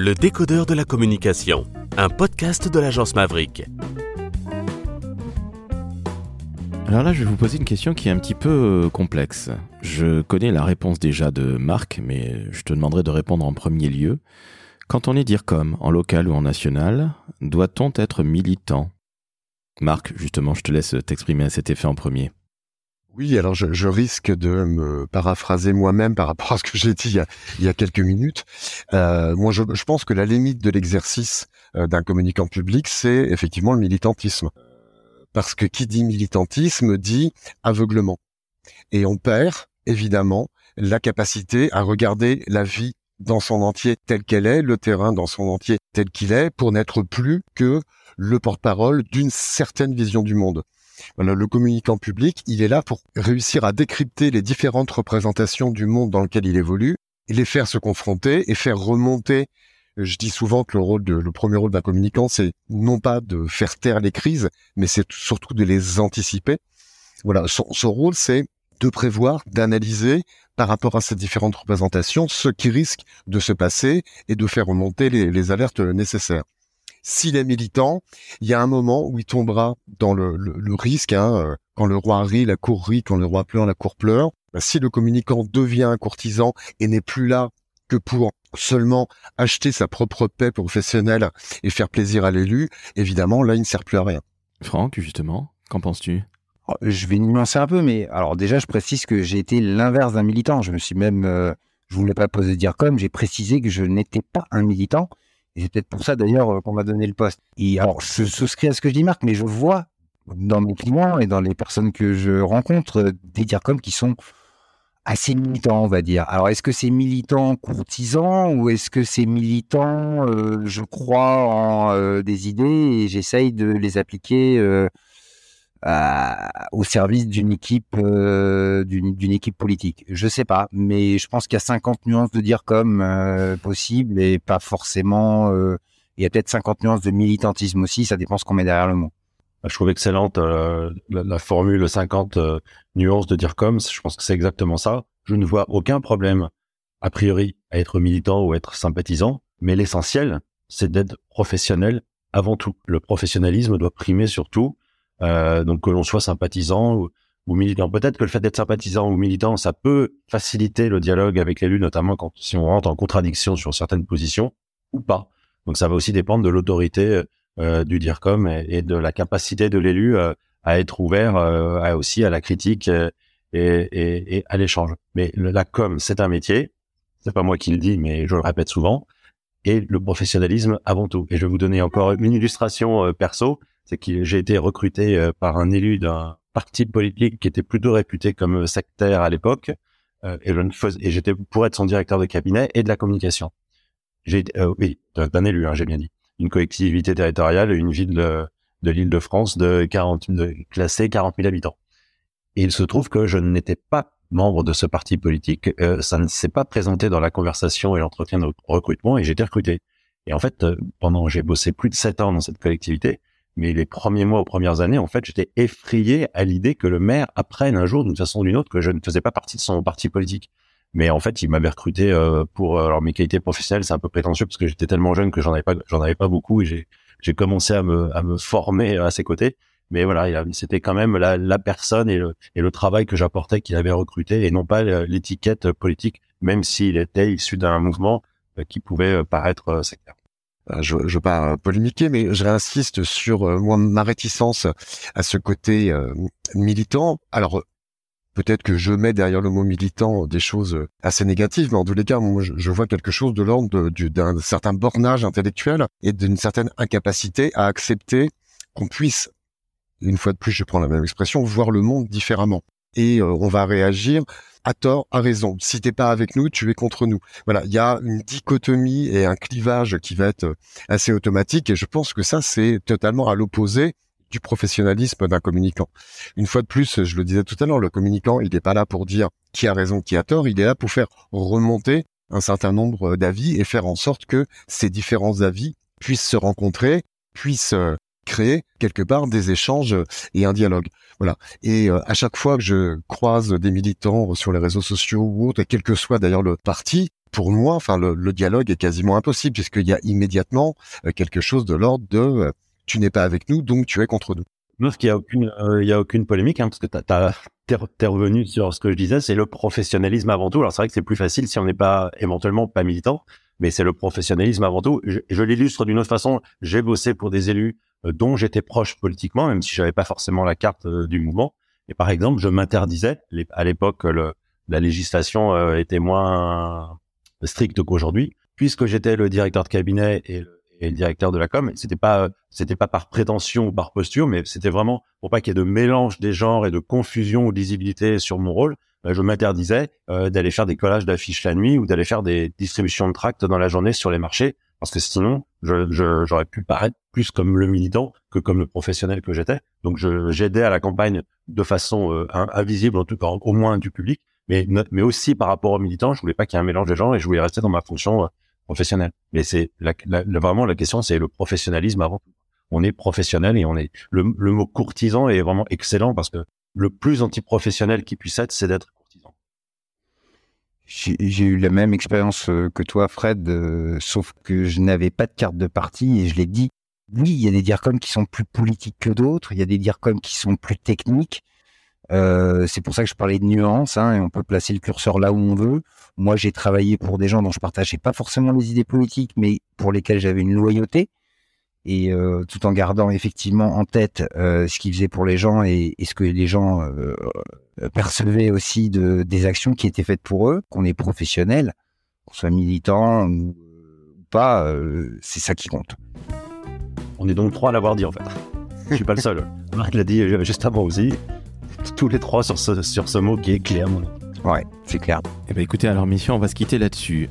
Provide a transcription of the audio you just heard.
Le décodeur de la communication, un podcast de l'agence Maverick. Alors là, je vais vous poser une question qui est un petit peu euh, complexe. Je connais la réponse déjà de Marc, mais je te demanderai de répondre en premier lieu. Quand on est dire comme en local ou en national, doit-on être militant? Marc, justement, je te laisse t'exprimer à cet effet en premier. Oui, alors je, risque de me paraphraser moi-même par rapport à ce que j'ai dit il y a, quelques minutes. Euh, moi, je, pense que la limite de l'exercice euh, d'un communicant public, c'est effectivement le militantisme. Parce que qui dit militantisme dit aveuglement. Et on perd, évidemment, la capacité à regarder la vie dans son entier telle qu'elle est, le terrain dans son entier tel qu'il est, pour n'être plus que le porte-parole d'une certaine vision du monde. Le communicant public, il est là pour réussir à décrypter les différentes représentations du monde dans lequel il évolue, les faire se confronter et faire remonter. Je dis souvent que le rôle de, le premier rôle d'un communicant, c'est non pas de faire taire les crises, mais c'est surtout de les anticiper. Voilà, son, rôle, c'est de prévoir, d'analyser par rapport à ces différentes représentations ce qui risque de se passer et de faire remonter les alertes nécessaires s'il est militant, il y a un moment où il tombera dans le, risque. Hein, euh, quand le roi rit, la cour rit. Quand le roi pleure, la cour pleure. Bah, si le communicant devient un courtisan et n'est plus là que pour seulement acheter sa propre paix professionnelle et faire plaisir à l'élu, évidemment, là, il ne sert plus à rien. Franck, justement, qu'en penses-tu? Oh, Je vais nuancer un peu, mais alors déjà, je précise que j'ai été l'inverse d'un militant. Je me suis même, euh, je voulais pas poser dire comme, j'ai précisé que je n'étais pas un militant et c'est peut-être pour ça d'ailleurs euh, qu'on m'a donné le poste. Et alors, je souscris à ce que je dis, Marc, mais je vois dans mes clients et dans les personnes que je rencontre euh, des DIRCOM qui sont assez militants, on va dire. Alors, est-ce que c'est militant courtisan ou est-ce que c'est militant, euh, je crois en des idées et j'essaye de les appliquer au service d'une équipe euh, d'une équipe politique. Je sais pas, mais je pense qu'il y a 50 nuances de dire comme euh, possible et pas forcément. Euh, il y a peut-être 50 nuances de militantisme aussi. Ça dépend ce qu'on met derrière le mot. Je trouve excellente la, formule 50 nuances de dire comme. Je pense que c'est exactement ça. Je ne vois aucun problème a priori à être militant ou être sympathisant, mais l'essentiel, c'est d'être professionnel avant tout. Le professionnalisme doit primer surtout euh, donc que l'on soit sympathisant ou, militant. Peut-être que le fait d'être sympathisant ou militant, ça peut faciliter le dialogue avec l'élu, notamment quand si on rentre en contradiction sur certaines positions ou pas. Donc ça va aussi dépendre de l'autorité euh, du DIRCOM et, et, de la capacité de l'élu euh, à être ouvert euh, aussi à la critique et, et, et à l'échange. Mais la com, c'est un métier. C'est pas moi qui le dis, mais je le répète souvent. Et le professionnalisme avant tout. Et je vais vous donner encore une illustration perso c'est que j'ai été recruté euh, par un élu d'un parti politique qui était plutôt réputé comme euh, sectaire à l'époque, euh, et j'étais pour être son directeur de cabinet et de la communication. J'ai, oui, d'un élu, hein, j'ai bien dit, une collectivité territoriale, une ville de, de l'Île-de-France de 40, de, classée 40 000 habitants. Et il se trouve que je n'étais pas membre de ce parti politique. ça ne s'est pas présenté dans la conversation et l'entretien de recrutement et j'ai été recruté. Et en fait, pendant j'ai bossé plus de sept ans dans cette collectivité, mais les premiers mois aux premières années, en fait, j'étais effrayé à l'idée que le maire apprenne un jour, d'une façon ou d'une autre, que je ne faisais pas partie de son parti politique. Mais en fait, il m'avait recruté euh, pour euh, alors mes qualités professionnelles, c'est un peu prétentieux parce que j'étais tellement jeune que j'en avais pas, j'en avais pas beaucoup et j'ai j'ai commencé à me à me former à ses côtés. Mais voilà, c'était quand même la, la personne et le et le travail que j'apportais qu'il avait recruté et non pas l'étiquette politique, même s'il était issu d'un mouvement euh, qui pouvait paraître sectaire. Euh, je ne veux pas polémiquer, mais je réinsiste sur euh, ma réticence à ce côté euh, militant. Alors, peut-être que je mets derrière le mot militant des choses assez négatives, mais en tous les cas, je, vois quelque chose de l'ordre d'un certain bornage intellectuel et d'une certaine incapacité à accepter qu'on puisse, une fois de plus, je prends la même expression, voir le monde différemment. Et on va réagir à tort, à raison. Si t'es pas avec nous, tu es contre nous. Voilà, il y a une dichotomie et un clivage qui va être euh, assez automatique et je pense que ça c'est totalement à l'opposé du professionnalisme d'un communicant. Une fois de plus, je le disais tout à l'heure, le communicant, il n'est pas là pour dire qui a raison, qui a tort, il est là pour faire remonter un certain nombre d'avis et faire en sorte que ces différents avis puissent se rencontrer, puissent euh, créer quelque part des échanges et un dialogue. Voilà. Et euh, à chaque fois que je croise des militants sur les réseaux sociaux ou autres, quel que soit d'ailleurs le parti, pour moi, enfin, le, dialogue est quasiment impossible puisqu'il y a immédiatement euh, quelque chose de l'ordre de euh, tu n'es pas avec nous, donc tu es contre nous. Non, qu'il y a aucune, il y a aucune polémique, hein, parce que t'as, t'es, revenu sur ce que je disais, c'est le professionnalisme avant tout. Alors c'est vrai que c'est plus facile si on n'est pas éventuellement pas militant, mais c'est le professionnalisme avant tout. Je l'illustre d'une autre façon. J'ai bossé pour des élus dont j'étais proche politiquement, même si j'avais pas forcément la carte du mouvement. Et par exemple, je m'interdisais. À l'époque, la législation était moins stricte qu'aujourd'hui, puisque j'étais le directeur de cabinet et le, directeur de la com. C'était pas, c'était pas par prétention ou par posture, mais c'était vraiment pour pas qu'il y ait de mélange des genres et de confusion ou d'isibilité sur mon rôle. Euh, je m'interdisais euh, d'aller faire des collages d'affiches la nuit ou d'aller faire des distributions de tracts dans la journée sur les marchés, parce que sinon, j'aurais je, pu paraître plus comme le militant que comme le professionnel que j'étais. Donc, j'aidais à la campagne de façon euh, invisible, en tout cas au moins du public, mais, mais aussi par rapport aux militants, je voulais pas qu'il y ait un mélange des gens et je voulais rester dans ma fonction euh, professionnelle. Mais c'est la, la, vraiment la question, c'est le professionnalisme avant tout. On est professionnel et on est le, le mot courtisan est vraiment excellent parce que le plus antiprofessionnel qui puisse être, c'est d'être. J'ai eu la même expérience euh, que toi, Fred, euh, sauf que je n'avais pas de carte de parti et je l'ai dit. Oui, il y a des DIRCOM qui sont plus politiques que d'autres, il y a des DIRCOM qui sont plus techniques, euh, c'est pour ça que je parlais de nuances, hein, et on peut placer le curseur là où on veut. Moi, j'ai travaillé pour des gens dont je partageais pas forcément les idées politiques, mais pour lesquels j'avais une loyauté, et euh, tout en gardant effectivement en tête euh, ce qu'ils faisaient pour les gens et, ce que les gens euh, percevaient aussi de, des actions qui étaient faites pour eux, qu'on est professionnel, qu'on soit militant ou, pas, c'est ça qui compte. On est donc trois à l'avoir dit en fait. Je suis pas le seul. Marc l'a dit juste avant aussi tous les trois sur ce, sur ce mot qui est clair. Ouais, c'est clair. Eh ben écoutez, alors mission, on va se quitter là-dessus.